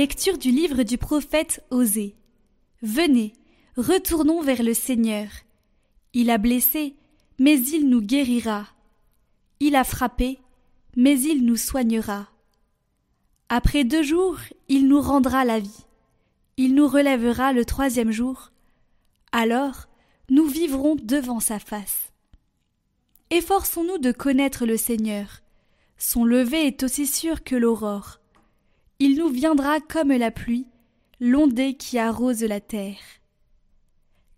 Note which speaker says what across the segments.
Speaker 1: Lecture du livre du prophète Osée. Venez, retournons vers le Seigneur. Il a blessé, mais il nous guérira. Il a frappé, mais il nous soignera. Après deux jours, il nous rendra la vie. Il nous relèvera le troisième jour. Alors, nous vivrons devant sa face. Efforçons-nous de connaître le Seigneur. Son lever est aussi sûr que l'aurore. Il nous viendra comme la pluie, l'ondée qui arrose la terre.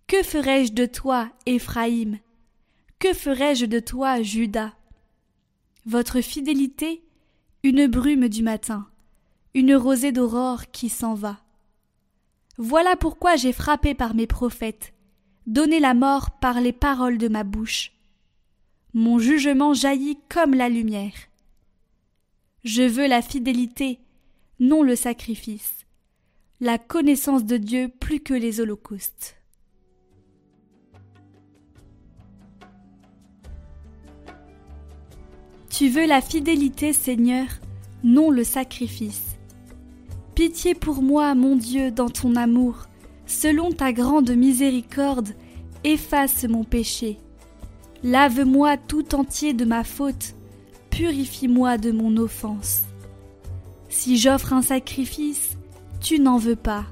Speaker 1: Que ferai-je de toi, Éphraïm? Que ferai-je de toi, Judas Votre fidélité, une brume du matin, une rosée d'aurore qui s'en va. Voilà pourquoi j'ai frappé par mes prophètes, donné la mort par les paroles de ma bouche. Mon jugement jaillit comme la lumière. Je veux la fidélité, non le sacrifice, la connaissance de Dieu plus que les holocaustes. Tu veux la fidélité, Seigneur, non le sacrifice. Pitié pour moi, mon Dieu, dans ton amour, selon ta grande miséricorde, efface mon péché. Lave-moi tout entier de ma faute, purifie-moi de mon offense. Si j'offre un sacrifice, tu n'en veux pas.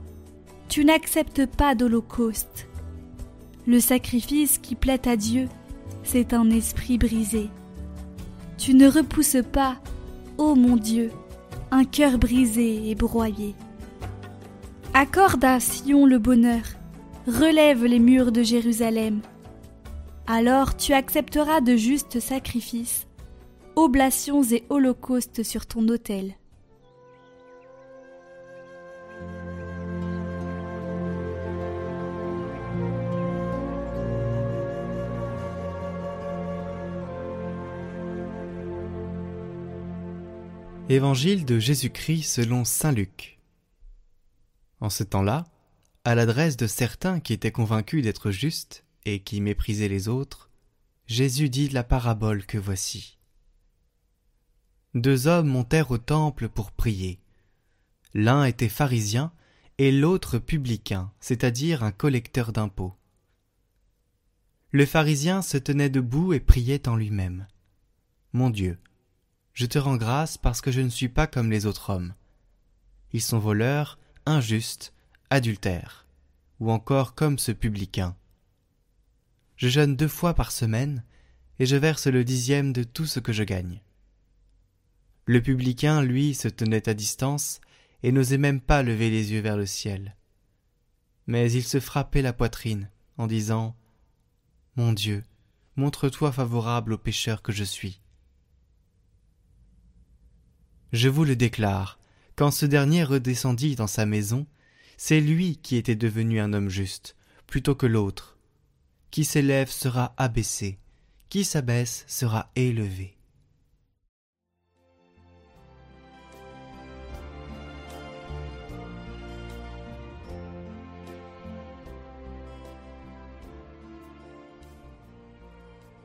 Speaker 1: Tu n'acceptes pas d'holocauste. Le sacrifice qui plaît à Dieu, c'est un esprit brisé. Tu ne repousses pas, ô mon Dieu, un cœur brisé et broyé. Accorde à Sion le bonheur, relève les murs de Jérusalem. Alors tu accepteras de justes sacrifices, oblations et holocaustes sur ton autel.
Speaker 2: Évangile de Jésus-Christ selon Saint Luc. En ce temps-là, à l'adresse de certains qui étaient convaincus d'être justes et qui méprisaient les autres, Jésus dit la parabole que voici. Deux hommes montèrent au temple pour prier. L'un était pharisien et l'autre publicain, c'est-à-dire un collecteur d'impôts. Le pharisien se tenait debout et priait en lui-même. Mon Dieu, je te rends grâce parce que je ne suis pas comme les autres hommes. Ils sont voleurs, injustes, adultères, ou encore comme ce publicain. Je jeûne deux fois par semaine, et je verse le dixième de tout ce que je gagne. Le publicain, lui, se tenait à distance, et n'osait même pas lever les yeux vers le ciel. Mais il se frappait la poitrine, en disant. Mon Dieu, montre toi favorable au pécheur que je suis. Je vous le déclare, quand ce dernier redescendit dans sa maison, c'est lui qui était devenu un homme juste, plutôt que l'autre. Qui s'élève sera abaissé, qui s'abaisse sera élevé.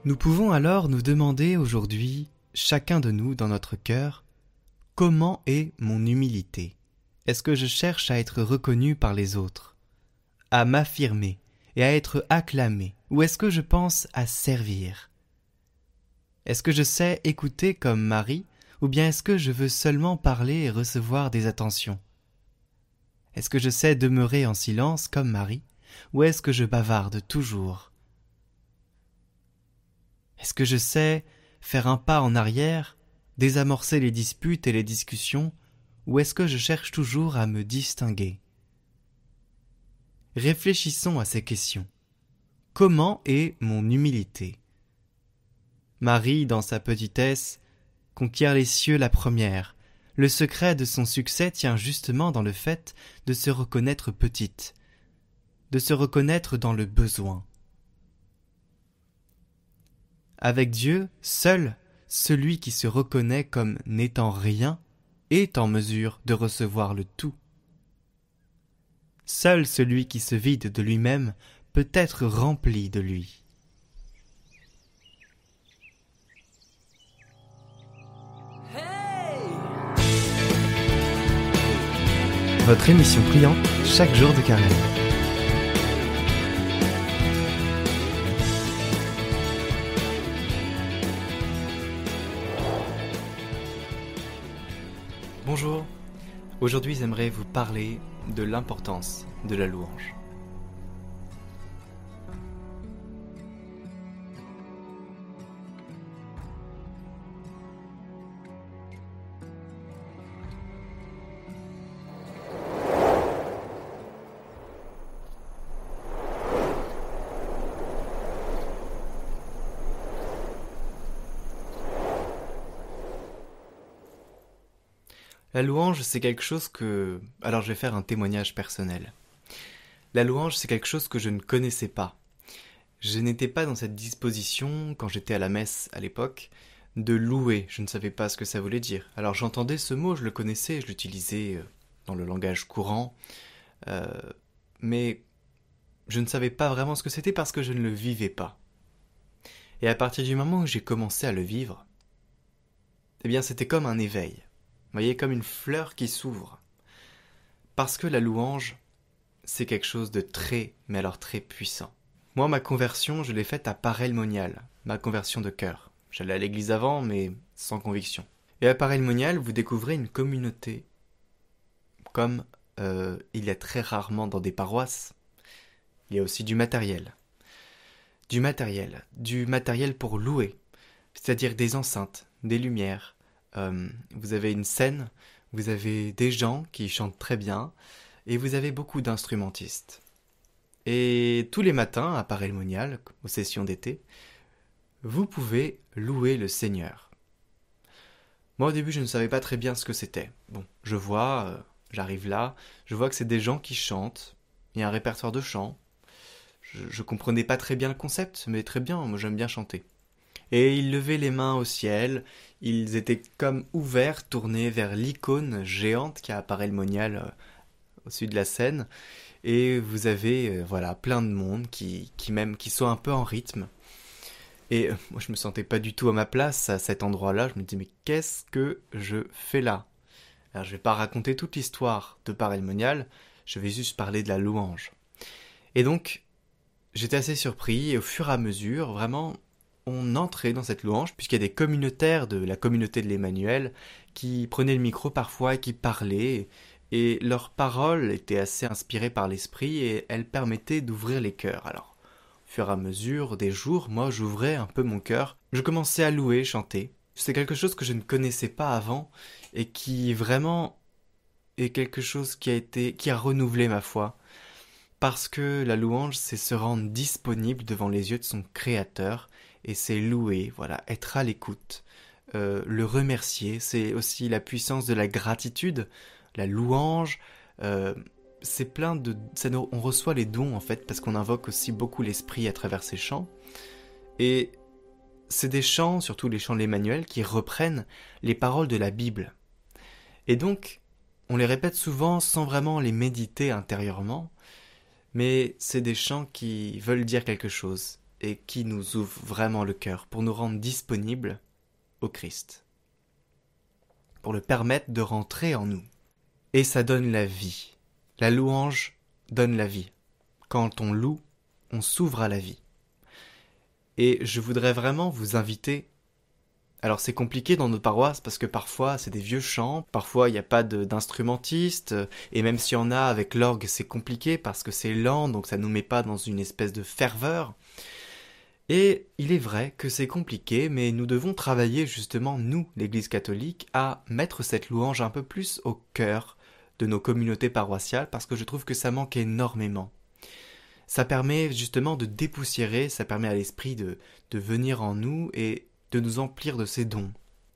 Speaker 2: Nous pouvons alors nous demander aujourd'hui, chacun de nous dans notre cœur, Comment est mon humilité? Est-ce que je cherche à être reconnu par les autres, à m'affirmer et à être acclamé, ou est-ce que je pense à servir? Est-ce que je sais écouter comme Marie, ou bien est-ce que je veux seulement parler et recevoir des attentions? Est-ce que je sais demeurer en silence comme Marie, ou est-ce que je bavarde toujours? Est-ce que je sais faire un pas en arrière? Désamorcer les disputes et les discussions, ou est-ce que je cherche toujours à me distinguer? Réfléchissons à ces questions. Comment est mon humilité? Marie, dans sa petitesse, conquiert les cieux la première. Le secret de son succès tient justement dans le fait de se reconnaître petite, de se reconnaître dans le besoin. Avec Dieu, seul celui qui se reconnaît comme n'étant rien est en mesure de recevoir le tout. Seul celui qui se vide de lui-même peut être rempli de lui. votre émission priante chaque jour de carême. Aujourd'hui j'aimerais vous parler de l'importance de la louange. La louange, c'est quelque chose que... Alors je vais faire un témoignage personnel. La louange, c'est quelque chose que je ne connaissais pas. Je n'étais pas dans cette disposition, quand j'étais à la messe à l'époque, de louer. Je ne savais pas ce que ça voulait dire. Alors j'entendais ce mot, je le connaissais, je l'utilisais euh, dans le langage courant, euh, mais je ne savais pas vraiment ce que c'était parce que je ne le vivais pas. Et à partir du moment où j'ai commencé à le vivre, eh bien c'était comme un éveil voyez, comme une fleur qui s'ouvre. Parce que la louange, c'est quelque chose de très, mais alors très puissant. Moi, ma conversion, je l'ai faite à Parelmonial, ma conversion de cœur. J'allais à l'église avant, mais sans conviction. Et à Parelmonial, vous découvrez une communauté, comme euh, il y a très rarement dans des paroisses. Il y a aussi du matériel. Du matériel. Du matériel pour louer. C'est-à-dire des enceintes, des lumières, euh, vous avez une scène, vous avez des gens qui chantent très bien, et vous avez beaucoup d'instrumentistes. Et tous les matins, à paray Monial, aux sessions d'été, vous pouvez louer le Seigneur. Moi au début je ne savais pas très bien ce que c'était. Bon, je vois, euh, j'arrive là, je vois que c'est des gens qui chantent, il y a un répertoire de chants. Je, je comprenais pas très bien le concept, mais très bien, moi j'aime bien chanter et ils levaient les mains au ciel, ils étaient comme ouverts, tournés vers l'icône géante qui apparaît le monial euh, au sud de la scène, et vous avez euh, voilà plein de monde qui, qui qui sont un peu en rythme. Et euh, moi je me sentais pas du tout à ma place à cet endroit-là, je me disais mais qu'est-ce que je fais là? Alors je vais pas raconter toute l'histoire de Monial, je vais juste parler de la louange. Et donc j'étais assez surpris et au fur et à mesure, vraiment, on entrait dans cette louange, puisqu'il y a des communautaires de la communauté de l'Emmanuel qui prenaient le micro parfois et qui parlaient, et leurs paroles étaient assez inspirées par l'esprit et elles permettaient d'ouvrir les cœurs. Alors, au fur et à mesure des jours, moi j'ouvrais un peu mon cœur, je commençais à louer, chanter. C'est quelque chose que je ne connaissais pas avant et qui vraiment est quelque chose qui a été, qui a renouvelé ma foi. Parce que la louange, c'est se rendre disponible devant les yeux de son créateur et c'est louer, voilà, être à l'écoute, euh, le remercier, c'est aussi la puissance de la gratitude, la louange, euh, c'est plein de... on reçoit les dons en fait parce qu'on invoque aussi beaucoup l'esprit à travers ces chants, et c'est des chants, surtout les chants de l'Emmanuel, qui reprennent les paroles de la Bible. Et donc, on les répète souvent sans vraiment les méditer intérieurement, mais c'est des chants qui veulent dire quelque chose et qui nous ouvre vraiment le cœur pour nous rendre disponibles au Christ, pour le permettre de rentrer en nous. Et ça donne la vie. La louange donne la vie. Quand on loue, on s'ouvre à la vie. Et je voudrais vraiment vous inviter alors c'est compliqué dans nos paroisses parce que parfois c'est des vieux chants, parfois il n'y a pas d'instrumentiste, et même s'il y en a avec l'orgue c'est compliqué parce que c'est lent, donc ça nous met pas dans une espèce de ferveur. Et il est vrai que c'est compliqué, mais nous devons travailler justement, nous, l'Église catholique, à mettre cette louange un peu plus au cœur de nos communautés paroissiales, parce que je trouve que ça manque énormément. Ça permet justement de dépoussiérer, ça permet à l'esprit de, de venir en nous et de nous emplir de ses dons.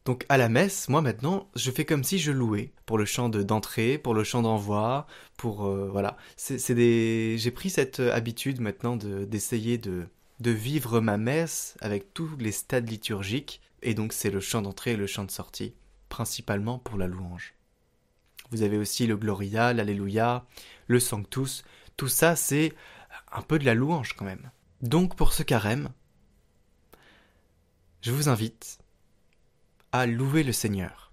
Speaker 2: Donc à la messe, moi maintenant, je fais comme si je louais pour le chant d'entrée, pour le chant d'envoi, pour euh, voilà. C'est des, j'ai pris cette habitude maintenant d'essayer de de vivre ma messe avec tous les stades liturgiques, et donc c'est le chant d'entrée et le chant de sortie, principalement pour la louange. Vous avez aussi le Gloria, l'Alléluia, le Sanctus, tout ça c'est un peu de la louange quand même. Donc pour ce carême, je vous invite à louer le Seigneur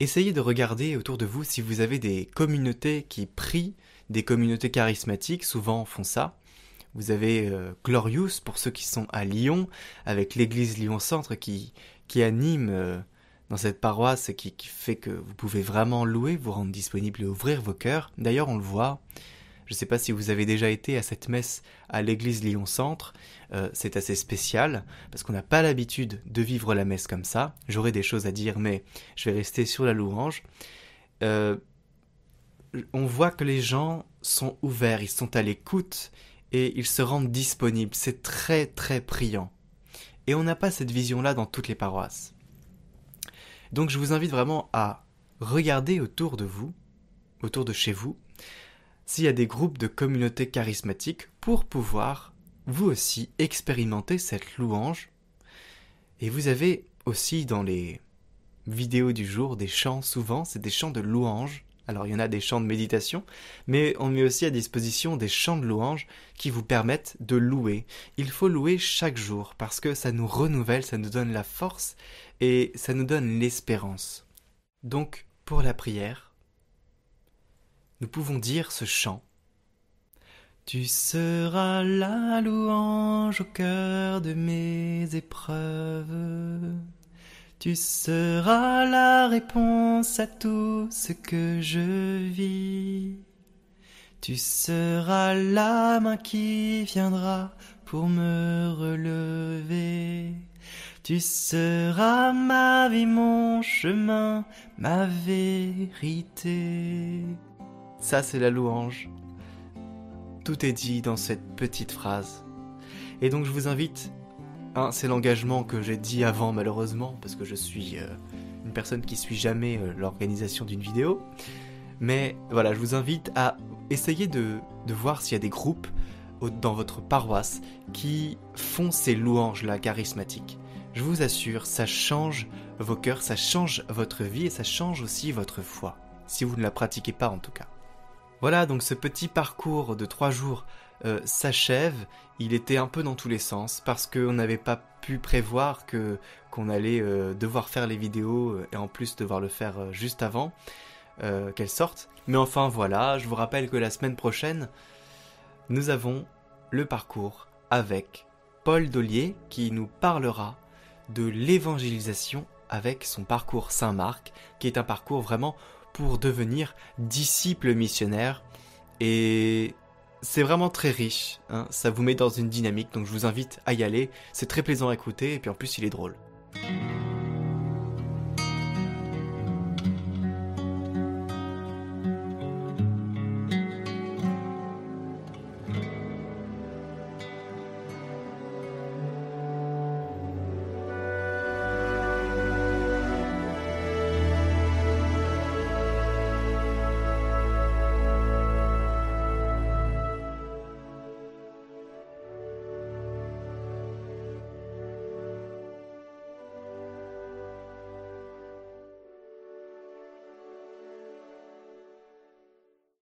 Speaker 2: essayez de regarder autour de vous si vous avez des communautés qui prient, des communautés charismatiques, souvent font ça. Vous avez euh, Glorious pour ceux qui sont à Lyon, avec l'église Lyon-Centre qui, qui anime euh, dans cette paroisse et qui, qui, fait que vous pouvez vraiment louer, vous rendre disponible et ouvrir vos cœurs. D'ailleurs, on le voit. Je ne sais pas si vous avez déjà été à cette messe à l'église Lyon-Centre. Euh, c'est assez spécial parce qu'on n'a pas l'habitude de vivre la messe comme ça. J'aurais des choses à dire, mais je vais rester sur la louange. Euh, on voit que les gens sont ouverts, ils sont à l'écoute et ils se rendent disponibles. C'est très très priant. Et on n'a pas cette vision-là dans toutes les paroisses. Donc je vous invite vraiment à regarder autour de vous, autour de chez vous, s'il y a des groupes de communautés charismatiques pour pouvoir vous aussi expérimenter cette louange. Et vous avez aussi dans les vidéos du jour des chants, souvent c'est des chants de louange. Alors il y en a des chants de méditation, mais on met aussi à disposition des chants de louange qui vous permettent de louer. Il faut louer chaque jour parce que ça nous renouvelle, ça nous donne la force et ça nous donne l'espérance. Donc pour la prière, nous pouvons dire ce chant. Tu seras la louange au cœur de mes épreuves. Tu seras la réponse à tout ce que je vis. Tu seras la main qui viendra pour me relever. Tu seras ma vie, mon chemin, ma vérité. Ça, c'est la louange. Tout est dit dans cette petite phrase. Et donc je vous invite, hein, c'est l'engagement que j'ai dit avant malheureusement, parce que je suis euh, une personne qui suit jamais euh, l'organisation d'une vidéo. Mais voilà, je vous invite à essayer de, voir s'il y a des groupes dans votre paroisse qui font ces louanges-là charismatiques. Je vous assure, ça change vos cœurs, ça change votre vie et ça change aussi votre foi, si vous ne la pratiquez pas en tout cas. Voilà, donc ce petit parcours de trois jours euh, s'achève. Il était un peu dans tous les sens parce qu'on n'avait pas pu prévoir que qu'on allait euh, devoir faire les vidéos euh, et en plus devoir le faire juste avant qu'elles sortent. Mais enfin voilà, je vous rappelle que la semaine prochaine, nous avons le parcours avec Paul Dollier qui nous parlera de l'évangélisation avec son parcours Saint-Marc, qui est un parcours vraiment pour devenir disciple missionnaire. Et c'est vraiment très riche, hein. ça vous met dans une dynamique, donc je vous invite à y aller, c'est très plaisant à écouter, et puis en plus il est drôle.